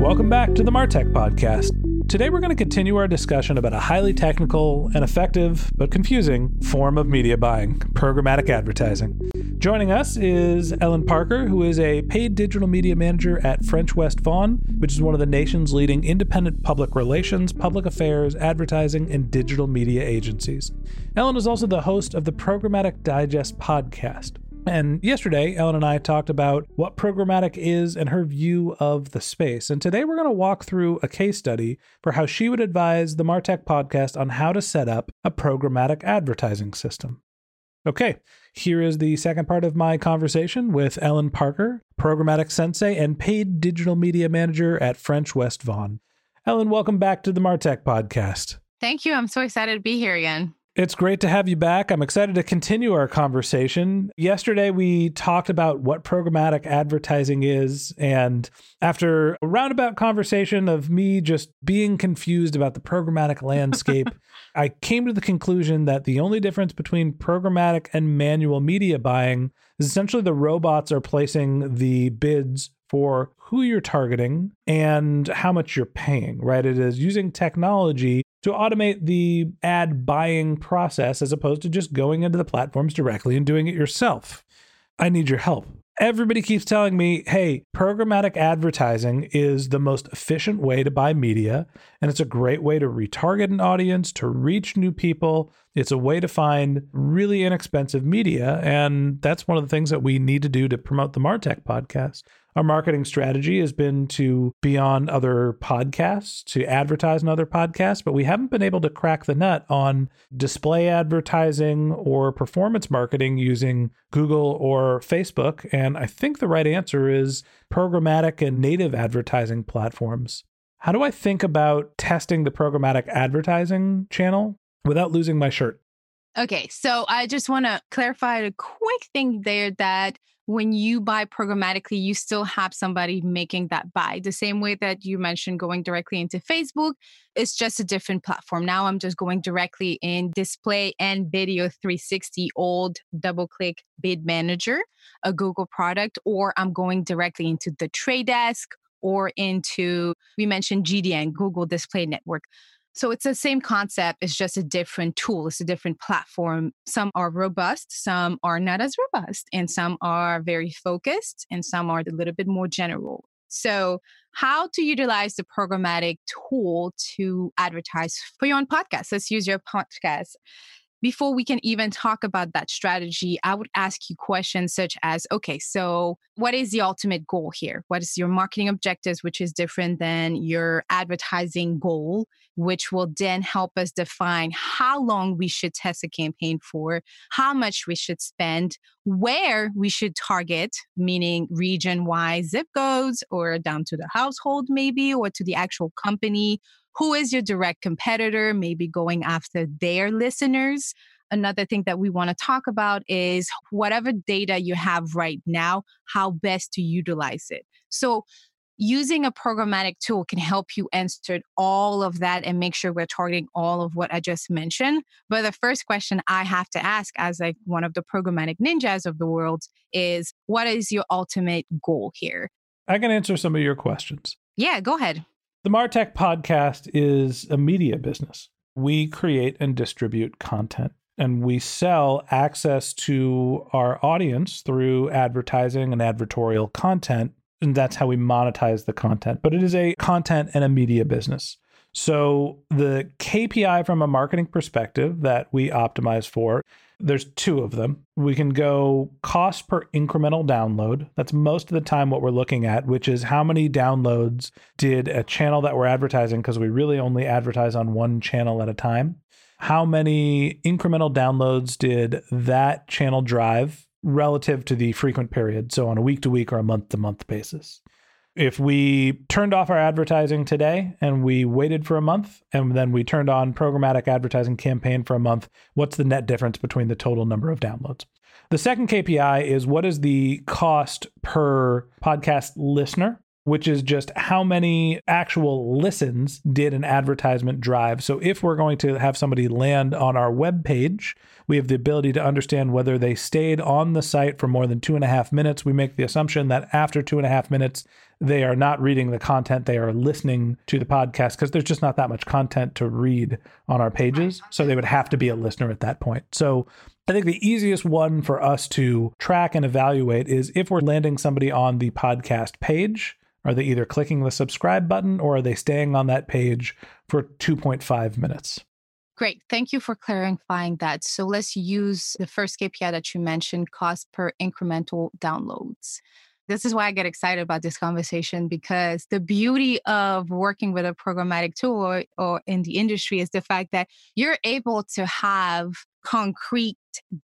Welcome back to the Martech Podcast. Today, we're going to continue our discussion about a highly technical and effective, but confusing, form of media buying programmatic advertising. Joining us is Helene Parker, who is a paid digital media manager at French West Vaughan, which is one of the nation's leading independent public relations, public affairs, advertising, and digital media agencies. Helene is also the host of the Programmatic Digest podcast. And yesterday, Helene and I talked about what programmatic is and her view of the space. And today we're going to walk through a case study for how she would advise the Martech podcast on how to set up a programmatic advertising system. Okay, here is the second part of my conversation with Helene Parker, programmatic sensei and paid digital media manager at French West Vaughan. Helene, welcome back to the Martech podcast. Thank you. I'm so excited to be here again. It's great to have you back. I'm excited to continue our conversation. Yesterday, we talked about what programmatic advertising is. And after a roundabout conversation of me just being confused about the programmatic landscape, I came to the conclusion that the only difference between programmatic and manual media buying is essentially the robots are placing the bids for who you're targeting and how much you're paying, right? It is using technology to automate the ad buying process as opposed to just going into the platforms directly and doing it yourself. I need your help. Everybody keeps telling me, hey, programmatic advertising is the most efficient way to buy media, and it's a great way to retarget an audience, to reach new people. It's a way to find really inexpensive media. And that's one of the things that we need to do to promote the Martech podcast. Our marketing strategy has been to be on other podcasts, to advertise on other podcasts, but we haven't been able to crack the nut on display advertising or performance marketing using Google or Facebook. And I think the right answer is programmatic and native advertising platforms. How do I think about testing the programmatic advertising channel without losing my shirt? Okay, so I just want to clarify a quick thing there that when you buy programmatically, you still have somebody making that buy. The same way that you mentioned going directly into Facebook, it's just a different platform. Now I'm just going directly in display and video 360 old DoubleClick bid manager, a Google product, or I'm going directly into the trade desk or into, we mentioned GDN, Google Display Network. So it's the same concept, it's just a different tool, it's a different platform. Some are robust, some are not as robust, and some are very focused, and some are a little bit more general. So, how to utilize the programmatic tool to advertise for your own podcast? Let's use your podcast before we can even talk about that strategy, I would ask you questions such as okay, so what is the ultimate goal here? What is your marketing objectives, which is different than your advertising goal, which will then help us define how long we should test a campaign for, how much we should spend, where we should target, meaning region wise zip codes or down to the household, maybe, or to the actual company who is your direct competitor, maybe going after their listeners. Another thing that we want to talk about is whatever data you have right now, how best to utilize it. So, using a programmatic tool can help you answer all of that and make sure we're targeting all of what I just mentioned. But the first question I have to ask as like one of the programmatic ninjas of the world is what is your ultimate goal here? I can answer some of your questions. Yeah, go ahead. The Martech podcast is a media business. We create and distribute content and we sell access to our audience through advertising and advertorial content and that's how we monetize the content. But it is a content and a media business. So the KPI from a marketing perspective that we optimize for, there's two of them. We can go cost per incremental download. That's most of the time what we're looking at, which is how many downloads did a channel that we're advertising because we really only advertise on one channel at a time. How many incremental downloads did that channel drive relative to the frequent period, so on a week to week or a month to month basis. If we turned off our advertising today and we waited for a month and then we turned on programmatic advertising campaign for a month, what's the net difference between the total number of downloads? The second KPI is what is the cost per podcast listener which is just how many actual listens did an advertisement drive. So if we're going to have somebody land on our web page, we have the ability to understand whether they stayed on the site for more than two and a half minutes. We make the assumption that after two and a half minutes, they are not reading the content, they are listening to the podcast because there's just not that much content to read on our pages. So they would have to be a listener at that point. So I think the easiest one for us to track and evaluate is if we're landing somebody on the podcast page are they either clicking the subscribe button or are they staying on that page for 2.5 minutes? Great. Thank you for clarifying that. So let's use the first KPI that you mentioned cost per incremental downloads. This is why I get excited about this conversation because the beauty of working with a programmatic tool or, or in the industry is the fact that you're able to have concrete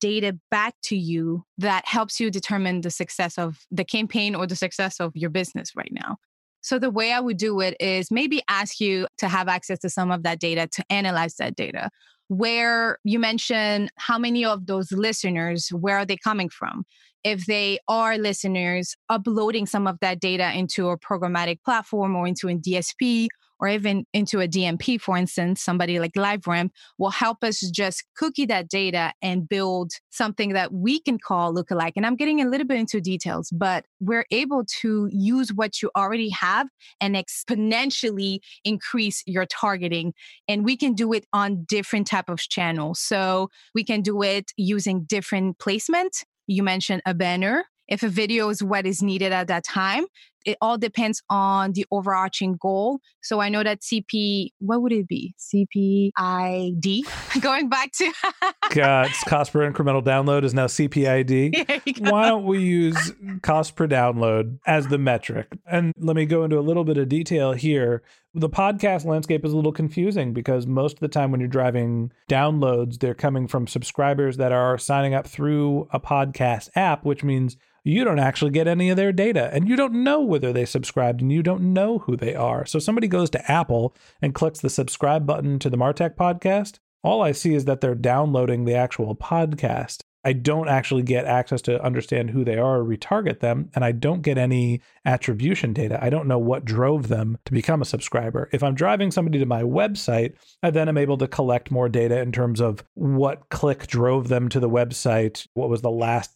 data back to you that helps you determine the success of the campaign or the success of your business right now. So, the way I would do it is maybe ask you to have access to some of that data to analyze that data. Where you mentioned how many of those listeners, where are they coming from? If they are listeners, uploading some of that data into a programmatic platform or into a DSP or even into a DMP, for instance, somebody like LiveRamp will help us just cookie that data and build something that we can call lookalike. And I'm getting a little bit into details, but we're able to use what you already have and exponentially increase your targeting. And we can do it on different type of channels. So we can do it using different placement. You mentioned a banner if a video is what is needed at that time it all depends on the overarching goal. So I know that CP, what would it be? CPID. Going back to God, cost per incremental download is now CPID. Why don't we use cost per download as the metric? And let me go into a little bit of detail here. The podcast landscape is a little confusing because most of the time when you're driving downloads, they're coming from subscribers that are signing up through a podcast app, which means you don't actually get any of their data and you don't know whether they subscribed and you don't know who they are. So somebody goes to Apple and clicks the subscribe button to the Martech podcast. All I see is that they're downloading the actual podcast. I don't actually get access to understand who they are or retarget them, and I don't get any attribution data. I don't know what drove them to become a subscriber. If I'm driving somebody to my website, I then am able to collect more data in terms of what click drove them to the website, what was the last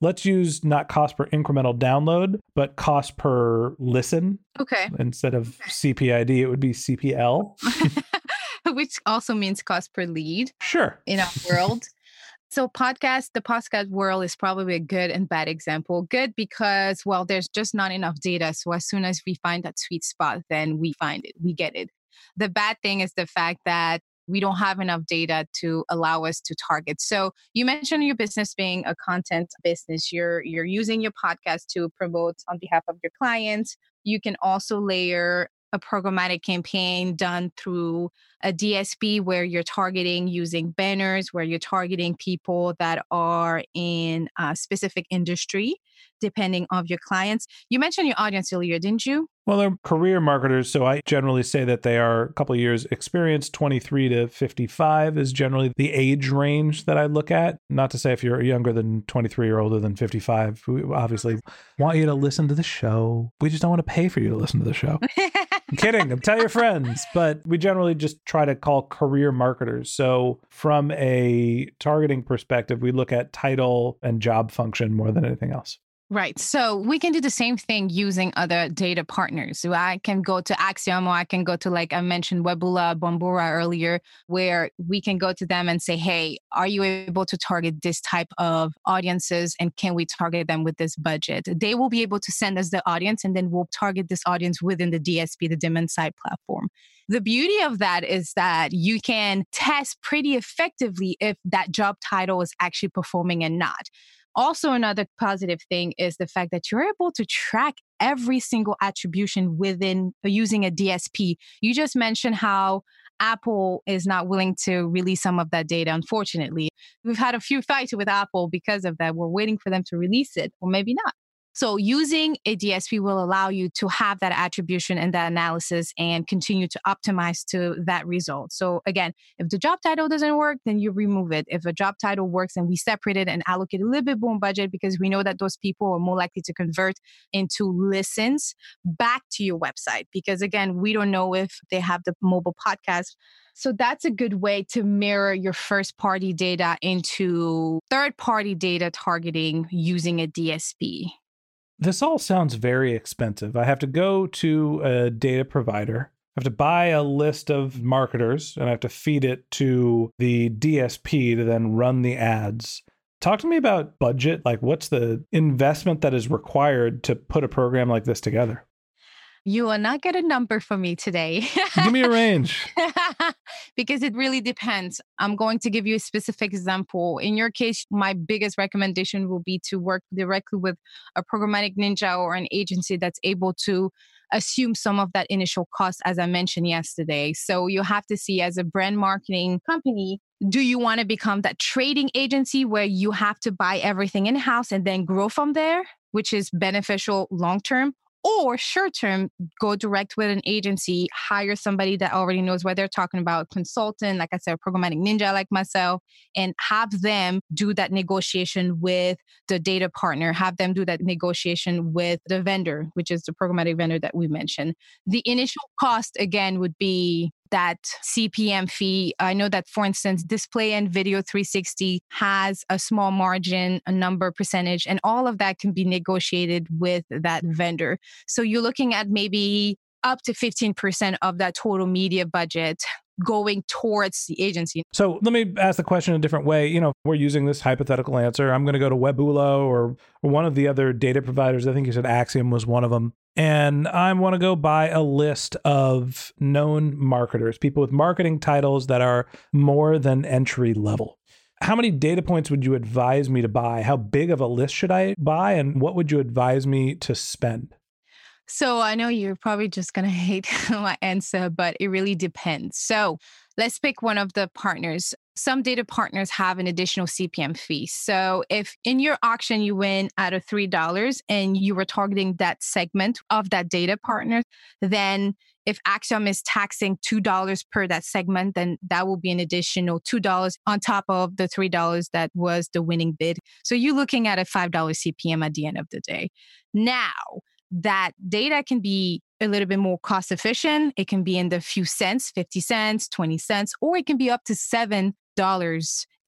Let's use not cost per incremental download, but cost per listen. Okay. Instead of CPID, it would be CPL. Which also means cost per lead Sure. in our world. So podcast, the podcast world is probably a good and bad example. Good because, well, there's just not enough data. So as soon as we find that sweet spot, then we find it, we get it. The bad thing is the fact that we don't have enough data to allow us to target. So you mentioned your business being a content business. You're you're using your podcast to promote on behalf of your clients. You can also layer a programmatic campaign done through a DSP where you're targeting using banners, where you're targeting people that are in a specific industry, depending of your clients. You mentioned your audience earlier, didn't you? Well, they're career marketers, so I generally say that they are a couple of years experience. 23 to 55 is generally the age range that I look at. Not to say if you're younger than 23 or older than 55, we obviously mm-hmm. want you to listen to the show. We just don't want to pay for you to listen to the show. I'm kidding. Tell your friends. But we generally just try to call career marketers. So, from a targeting perspective, we look at title and job function more than anything else. Right. So we can do the same thing using other data partners. So I can go to Acxiom or I can go to, like I mentioned, Webbula, Bombora earlier, where we can go to them and say, hey, are you able to target this type of audiences and can we target them with this budget? They will be able to send us the audience and then we'll target this audience within the DSP, the demand side platform. The beauty of that is that you can test pretty effectively if that job title is actually performing and not. Also, another positive thing is the fact that you're able to track every single attribution within uh, using a DSP. You just mentioned how Apple is not willing to release some of that data, unfortunately. We've had a few fights with Apple because of that. We're waiting for them to release it, or maybe not. So using a DSP will allow you to have that attribution and that analysis and continue to optimize to that result. So again, if the job title doesn't work, then you remove it. If a job title works and we separate it and allocate a little bit more budget because we know that those people are more likely to convert into listens back to your website. Because again, we don't know if they have the mobile podcast so that's a good way to mirror your first party data into third party data targeting using a DSP. This all sounds very expensive. I have to go to a data provider. I have to buy a list of marketers and I have to feed it to the DSP to then run the ads. Talk to me about budget. Like, what's the investment that is required to put a program like this together? You will not get a number from me today. Give me a range. because it really depends. I'm going to give you a specific example. In your case, my biggest recommendation will be to work directly with a programmatic ninja or an agency that's able to assume some of that initial cost, as I mentioned yesterday. So you have to see as a brand marketing company, do you want to become that trading agency where you have to buy everything in house and then grow from there, which is beneficial long term? Or short term go direct with an agency hire somebody that already knows what they're talking about consultant like i said a programmatic ninja like myself and have them do that negotiation with the data partner have them do that negotiation with the vendor which is the programmatic vendor that we mentioned. The initial cost again would be that CPM fee. I know that, for instance, Display and Video 360 has a small margin, a number percentage, and all of that can be negotiated with that vendor. So you're looking at maybe up to 15% of that total media budget going towards the agency. So let me ask the question a different way. You know, we're using this hypothetical answer. I'm going to go to Webbula or one of the other data providers. I think you said Acxiom was one of them and I want to go buy a list of known marketers, people with marketing titles that are more than entry level. How many data points would you advise me to buy? How big of a list should I buy? And what would you advise me to spend? So I know you're probably just going to hate my answer, but it really depends. So let's pick one of the partners. Some data partners have an additional CPM fee. So if in your auction you win out of $3 and you were targeting that segment of that data partner, then if Acxiom is taxing $2 per that segment, then that will be an additional $2 on top of the $3 that was the winning bid. So you're looking at a $5 CPM at the end of the day. Now, that data can be a little bit more cost efficient. It can be in the few cents, 50 cents, 20 cents, or it can be up to $7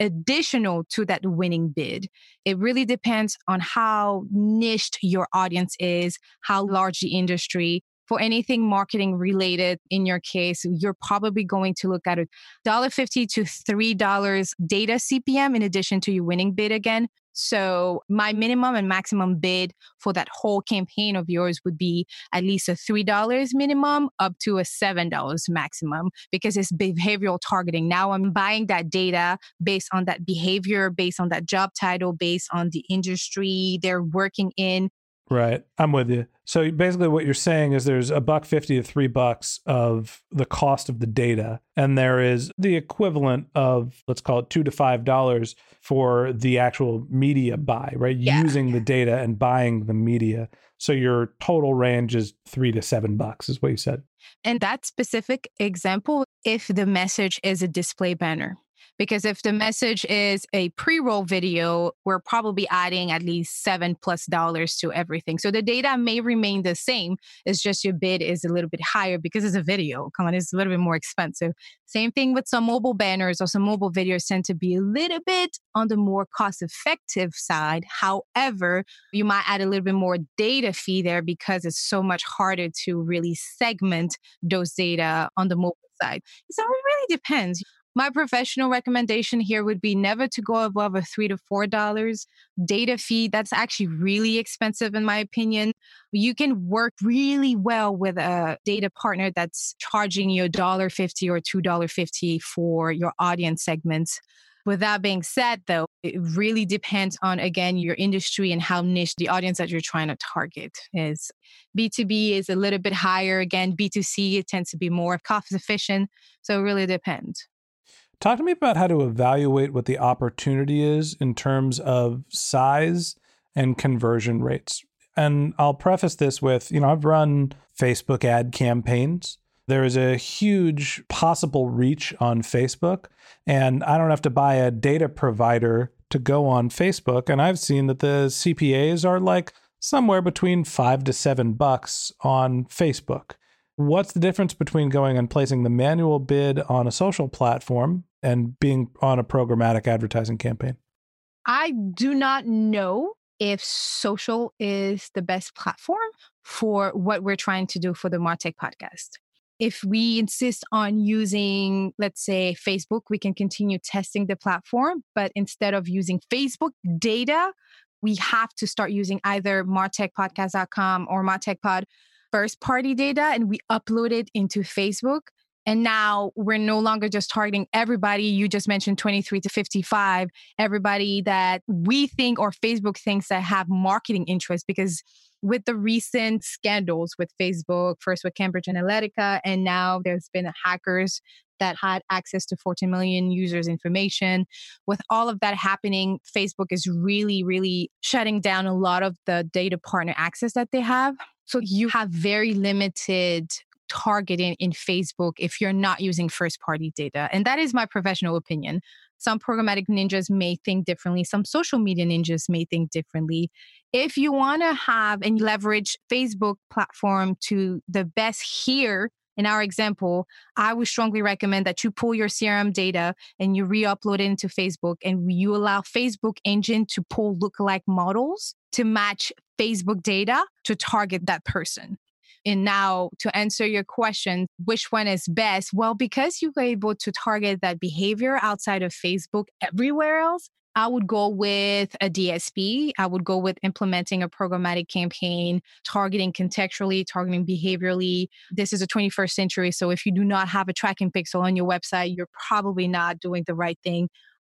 additional to that winning bid. It really depends on how niched your audience is, how large the industry. For anything marketing related, in your case, you're probably going to look at a $1.50 to $3 data CPM in addition to your winning bid again. So my minimum and maximum bid for that whole campaign of yours would be at least a $3 minimum up to a $7 maximum because it's behavioral targeting. Now I'm buying that data based on that behavior, based on that job title, based on the industry they're working in. Right. I'm with you. So basically what you're saying is there's a buck 50 to 3 bucks of the cost of the data and there is the equivalent of let's call it 2 to 5 dollars for the actual media buy, right? Yeah. Using the data and buying the media. So your total range is 3 to 7 bucks is what you said. And that specific example if the message is a display banner because if the message is a pre-roll video we're probably adding at least seven plus dollars to everything. So the data may remain the same it's just your bid is a little bit higher because it's a video. Come on it's a little bit more expensive. Same thing with some mobile banners or some mobile videos tend to be a little bit on the more cost effective side. However you might add a little bit more data fee there because it's so much harder to really segment those data on the mobile side. So it really depends my professional recommendation here would be never to go above a three to four dollars data fee. That's actually really expensive, in my opinion. You can work really well with a data partner that's charging you a dollar fifty or two dollar fifty for your audience segments. With that being said, though, it really depends on, again, your industry and how niche the audience that you're trying to target is. B2B is a little bit higher. Again, B2C, it tends to be more cost efficient. So it really depends. Talk to me about how to evaluate what the opportunity is in terms of size and conversion rates. And I'll preface this with, you know, I've run Facebook ad campaigns. There is a huge possible reach on Facebook, and I don't have to buy a data provider to go on Facebook. And I've seen that the CPAs are like somewhere between five to seven bucks on Facebook. What's the difference between going and placing the manual bid on a social platform and being on a programmatic advertising campaign? I do not know if social is the best platform for what we're trying to do for the Martech podcast. If we insist on using, let's say, Facebook, we can continue testing the platform. But instead of using Facebook data, we have to start using either martechpodcast.com or martechpod first party data and we upload it into Facebook. And now we're no longer just targeting everybody. You just mentioned 23 to 55, everybody that we think or Facebook thinks that have marketing interest because with the recent scandals with Facebook, first with Cambridge Analytica, and now there's been hackers that had access to 14 million users' information. With all of that happening, Facebook is really, really shutting down a lot of the data partner access that they have. So you have very limited targeting in Facebook if you're not using first party data. And that is my professional opinion. Some programmatic ninjas may think differently, some social media ninjas may think differently. If you want to have and leverage Facebook platform to the best here, in our example, I would strongly recommend that you pull your CRM data and you re-upload it into Facebook and you allow Facebook engine to pull lookalike models to match Facebook data to target that person. And now to answer your question, which one is best? Well, because you were able to target that behavior outside of Facebook everywhere else, I would go with a DSP. I would go with implementing a programmatic campaign, targeting contextually, targeting behaviorally. This is a 21st century. So if you do not have a tracking pixel on your website, you're probably not doing the right thing.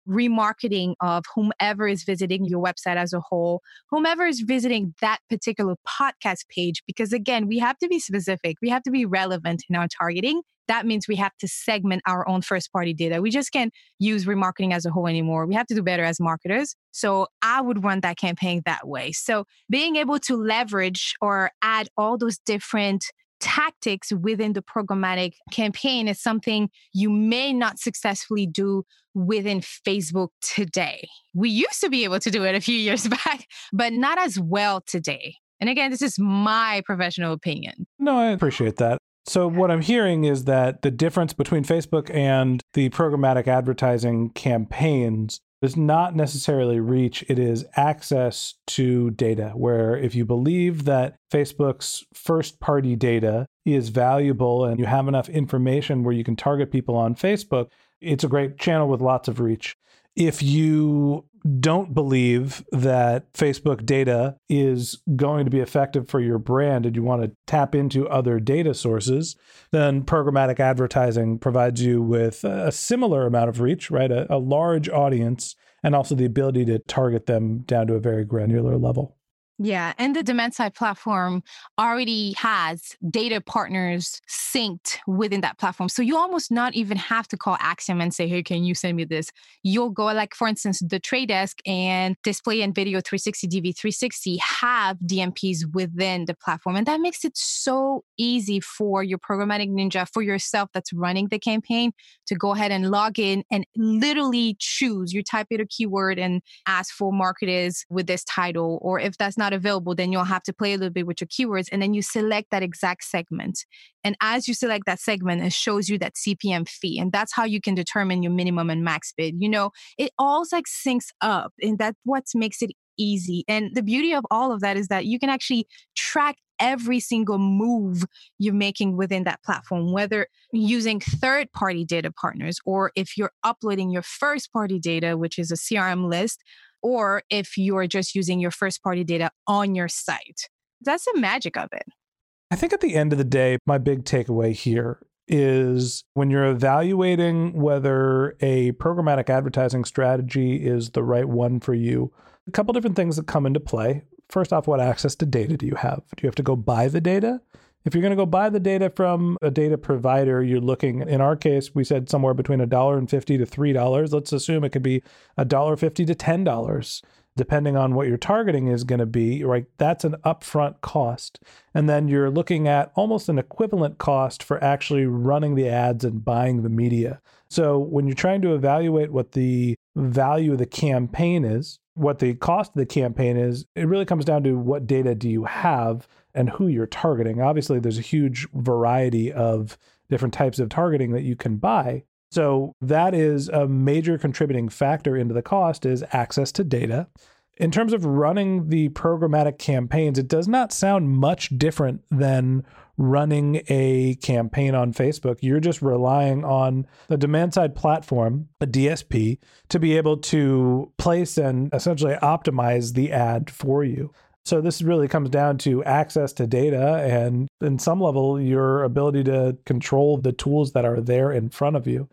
Remarketing of whomever is visiting your website as a whole, whomever is visiting that particular podcast page. Because again, we have to be specific, we have to be relevant in our targeting. That means we have to segment our own first party data. We just can't use remarketing as a whole anymore. We have to do better as marketers. So I would run that campaign that way. So being able to leverage or add all those different tactics within the programmatic campaign is something you may not successfully do within Facebook today. We used to be able to do it a few years back, but not as well today. And again, this is my professional opinion. No, I appreciate that. So, what I'm hearing is that the difference between Facebook and the programmatic advertising campaigns is not necessarily reach, it is access to data. Where if you believe that Facebook's first party data is valuable and you have enough information where you can target people on Facebook, it's a great channel with lots of reach. If you don't believe that Facebook data is going to be effective for your brand and you want to tap into other data sources, then programmatic advertising provides you with a similar amount of reach, right? A, a large audience and also the ability to target them down to a very granular level. Yeah, and the Demandside platform already has data partners synced within that platform. So you almost not even have to call Acxiom and say, hey, can you send me this? You'll go, like, for instance, the Trade Desk and Display and Video 360, DV360 have DMPs within the platform. And that makes it so easy for your programmatic ninja, for yourself that's running the campaign to go ahead and log in and literally choose. You type in a keyword and ask for marketers with this title. Or if that's not not available, then you'll have to play a little bit with your keywords and then you select that exact segment. And as you select that segment, it shows you that CPM fee. And that's how you can determine your minimum and max bid. You know, it all like syncs up and that's what makes it easy. And the beauty of all of that is that you can actually track every single move you're making within that platform, whether using third party data partners or if you're uploading your first party data, which is a CRM list, or if you're just using your first party data on your site. That's the magic of it. I think at the end of the day, my big takeaway here is when you're evaluating whether a programmatic advertising strategy is the right one for you, a couple different things that come into play. First off, what access to data do you have? Do you have to go buy the data? If you're going to go buy the data from a data provider, you're looking, in our case, we said somewhere between $1.50 to $3. Let's assume it could be $1.50 to $10, depending on what your targeting is going to be, right? That's an upfront cost. And then you're looking at almost an equivalent cost for actually running the ads and buying the media. So when you're trying to evaluate what the value of the campaign is, what the cost of the campaign is, it really comes down to what data do you have and who you're targeting. Obviously, there's a huge variety of different types of targeting that you can buy. So that is a major contributing factor into the cost is access to data. In terms of running the programmatic campaigns, it does not sound much different than running a campaign on Facebook. You're just relying on the demand side platform, a DSP, to be able to place and essentially optimize the ad for you. So this really comes down to access to data and in some level your ability to control the tools that are there in front of you.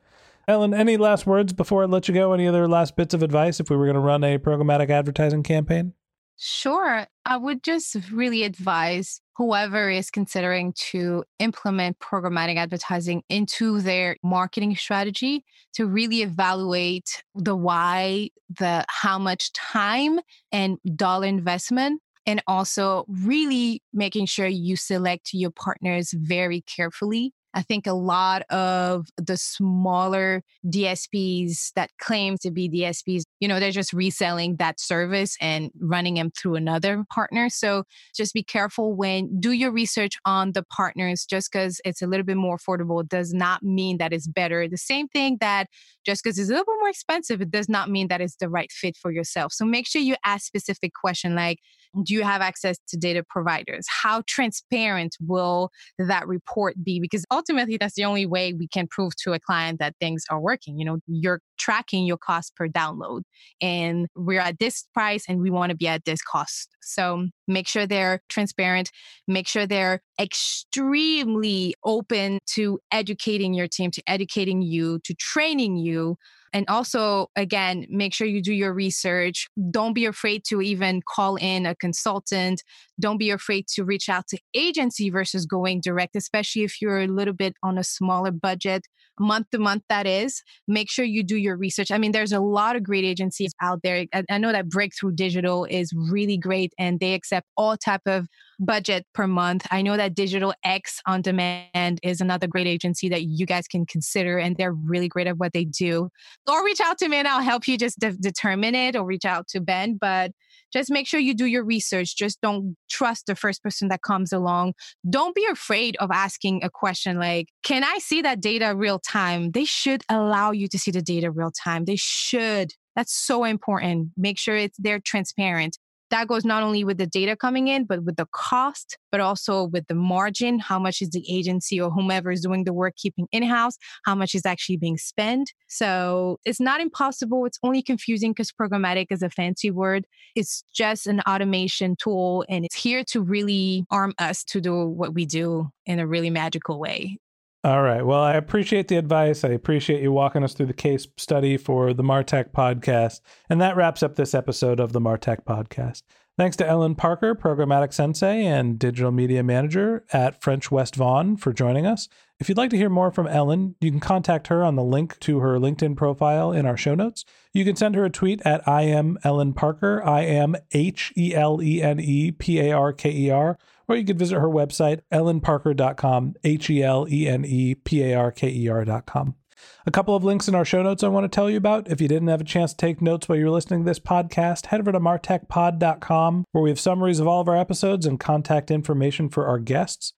Helene, any last words before I let you go? Any other last bits of advice if we were going to run a programmatic advertising campaign? Sure. I would just really advise whoever is considering to implement programmatic advertising into their marketing strategy to really evaluate the why, the how much time and dollar investment and also really making sure you select your partners very carefully I think a lot of the smaller DSPs that claim to be DSPs, you know, they're just reselling that service and running them through another partner. So just be careful when do your research on the partners just because it's a little bit more affordable does not mean that it's better. The same thing that just because it's a little bit more expensive, it does not mean that it's the right fit for yourself. So make sure you ask specific question like, do you have access to data providers? How transparent will that report be? Because ultimately, that's the only way we can prove to a client that things are working. You know, you're tracking your cost per download, and we're at this price and we want to be at this cost. So make sure they're transparent, make sure they're extremely open to educating your team, to educating you, to training you. And also, again, make sure you do your research. Don't be afraid to even call in a consultant. Don't be afraid to reach out to agency versus going direct, especially if you're a little bit on a smaller budget, month to month, that is. Make sure you do your research. I mean, there's a lot of great agencies out there. I, know that Breakthrough Digital is really great and they accept all type of budget per month. I know that Digital X on Demand is another great agency that you guys can consider, and they're really great at what they do. Or reach out to me and I'll help you just de- determine it, or reach out to Ben. But just make sure you do your research. Just don't trust the first person that comes along. Don't be afraid of asking a question like, Can I see that data real time? They should allow you to see the data real time. They should. That's so important. Make sure it's they're transparent that goes not only with the data coming in, but with the cost, but also with the margin. How much is the agency or whomever is doing the work keeping in house? How much is actually being spent? So it's not impossible. It's only confusing because programmatic is a fancy word. It's just an automation tool and it's here to really arm us to do what we do in a really magical way. All right. Well, I appreciate the advice. I appreciate you walking us through the case study for the Martech podcast. And that wraps up this episode of the Martech podcast. Thanks to Helene Parker, Programmatic Sensei and Digital Media Manager at French West Vaughan, for joining us. If you'd like to hear more from Helene, you can contact her on the link to her LinkedIn profile in our show notes. You can send her a tweet at I am Helene Parker, I am H E L E N E P A R K E R or you could visit her website, heleneparker.com, H E L E N E P A R K E R.com. A couple of links in our show notes I want to tell you about. If you didn't have a chance to take notes while you're listening to this podcast, head over to martechpod.com where we have summaries of all of our episodes and contact information for our guests.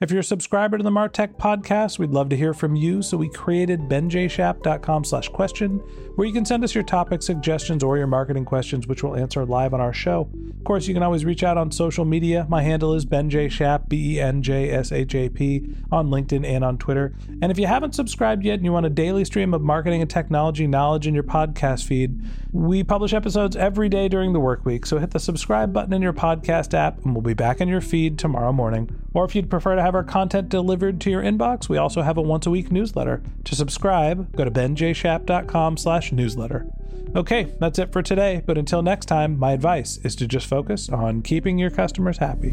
If you're a subscriber to the Martech podcast, we'd love to hear from you. So we created benjshap.com slash question, where you can send us your topic suggestions or your marketing questions, which we'll answer live on our show. Of course, you can always reach out on social media. My handle is benjshap, B-E-N-J-S-H-A-P, on LinkedIn and on Twitter. And if you haven't subscribed yet and you want a daily stream of marketing and technology knowledge in your podcast feed, we publish episodes every day during the work week. So hit the subscribe button in your podcast app and we'll be back in your feed tomorrow morning. Or if you'd prefer to have our content delivered to your inbox, we also have a once a week newsletter. To subscribe, go to benjshap.com slash newsletter. Okay, that's it for today, but until next time, my advice is to just focus on keeping your customers happy.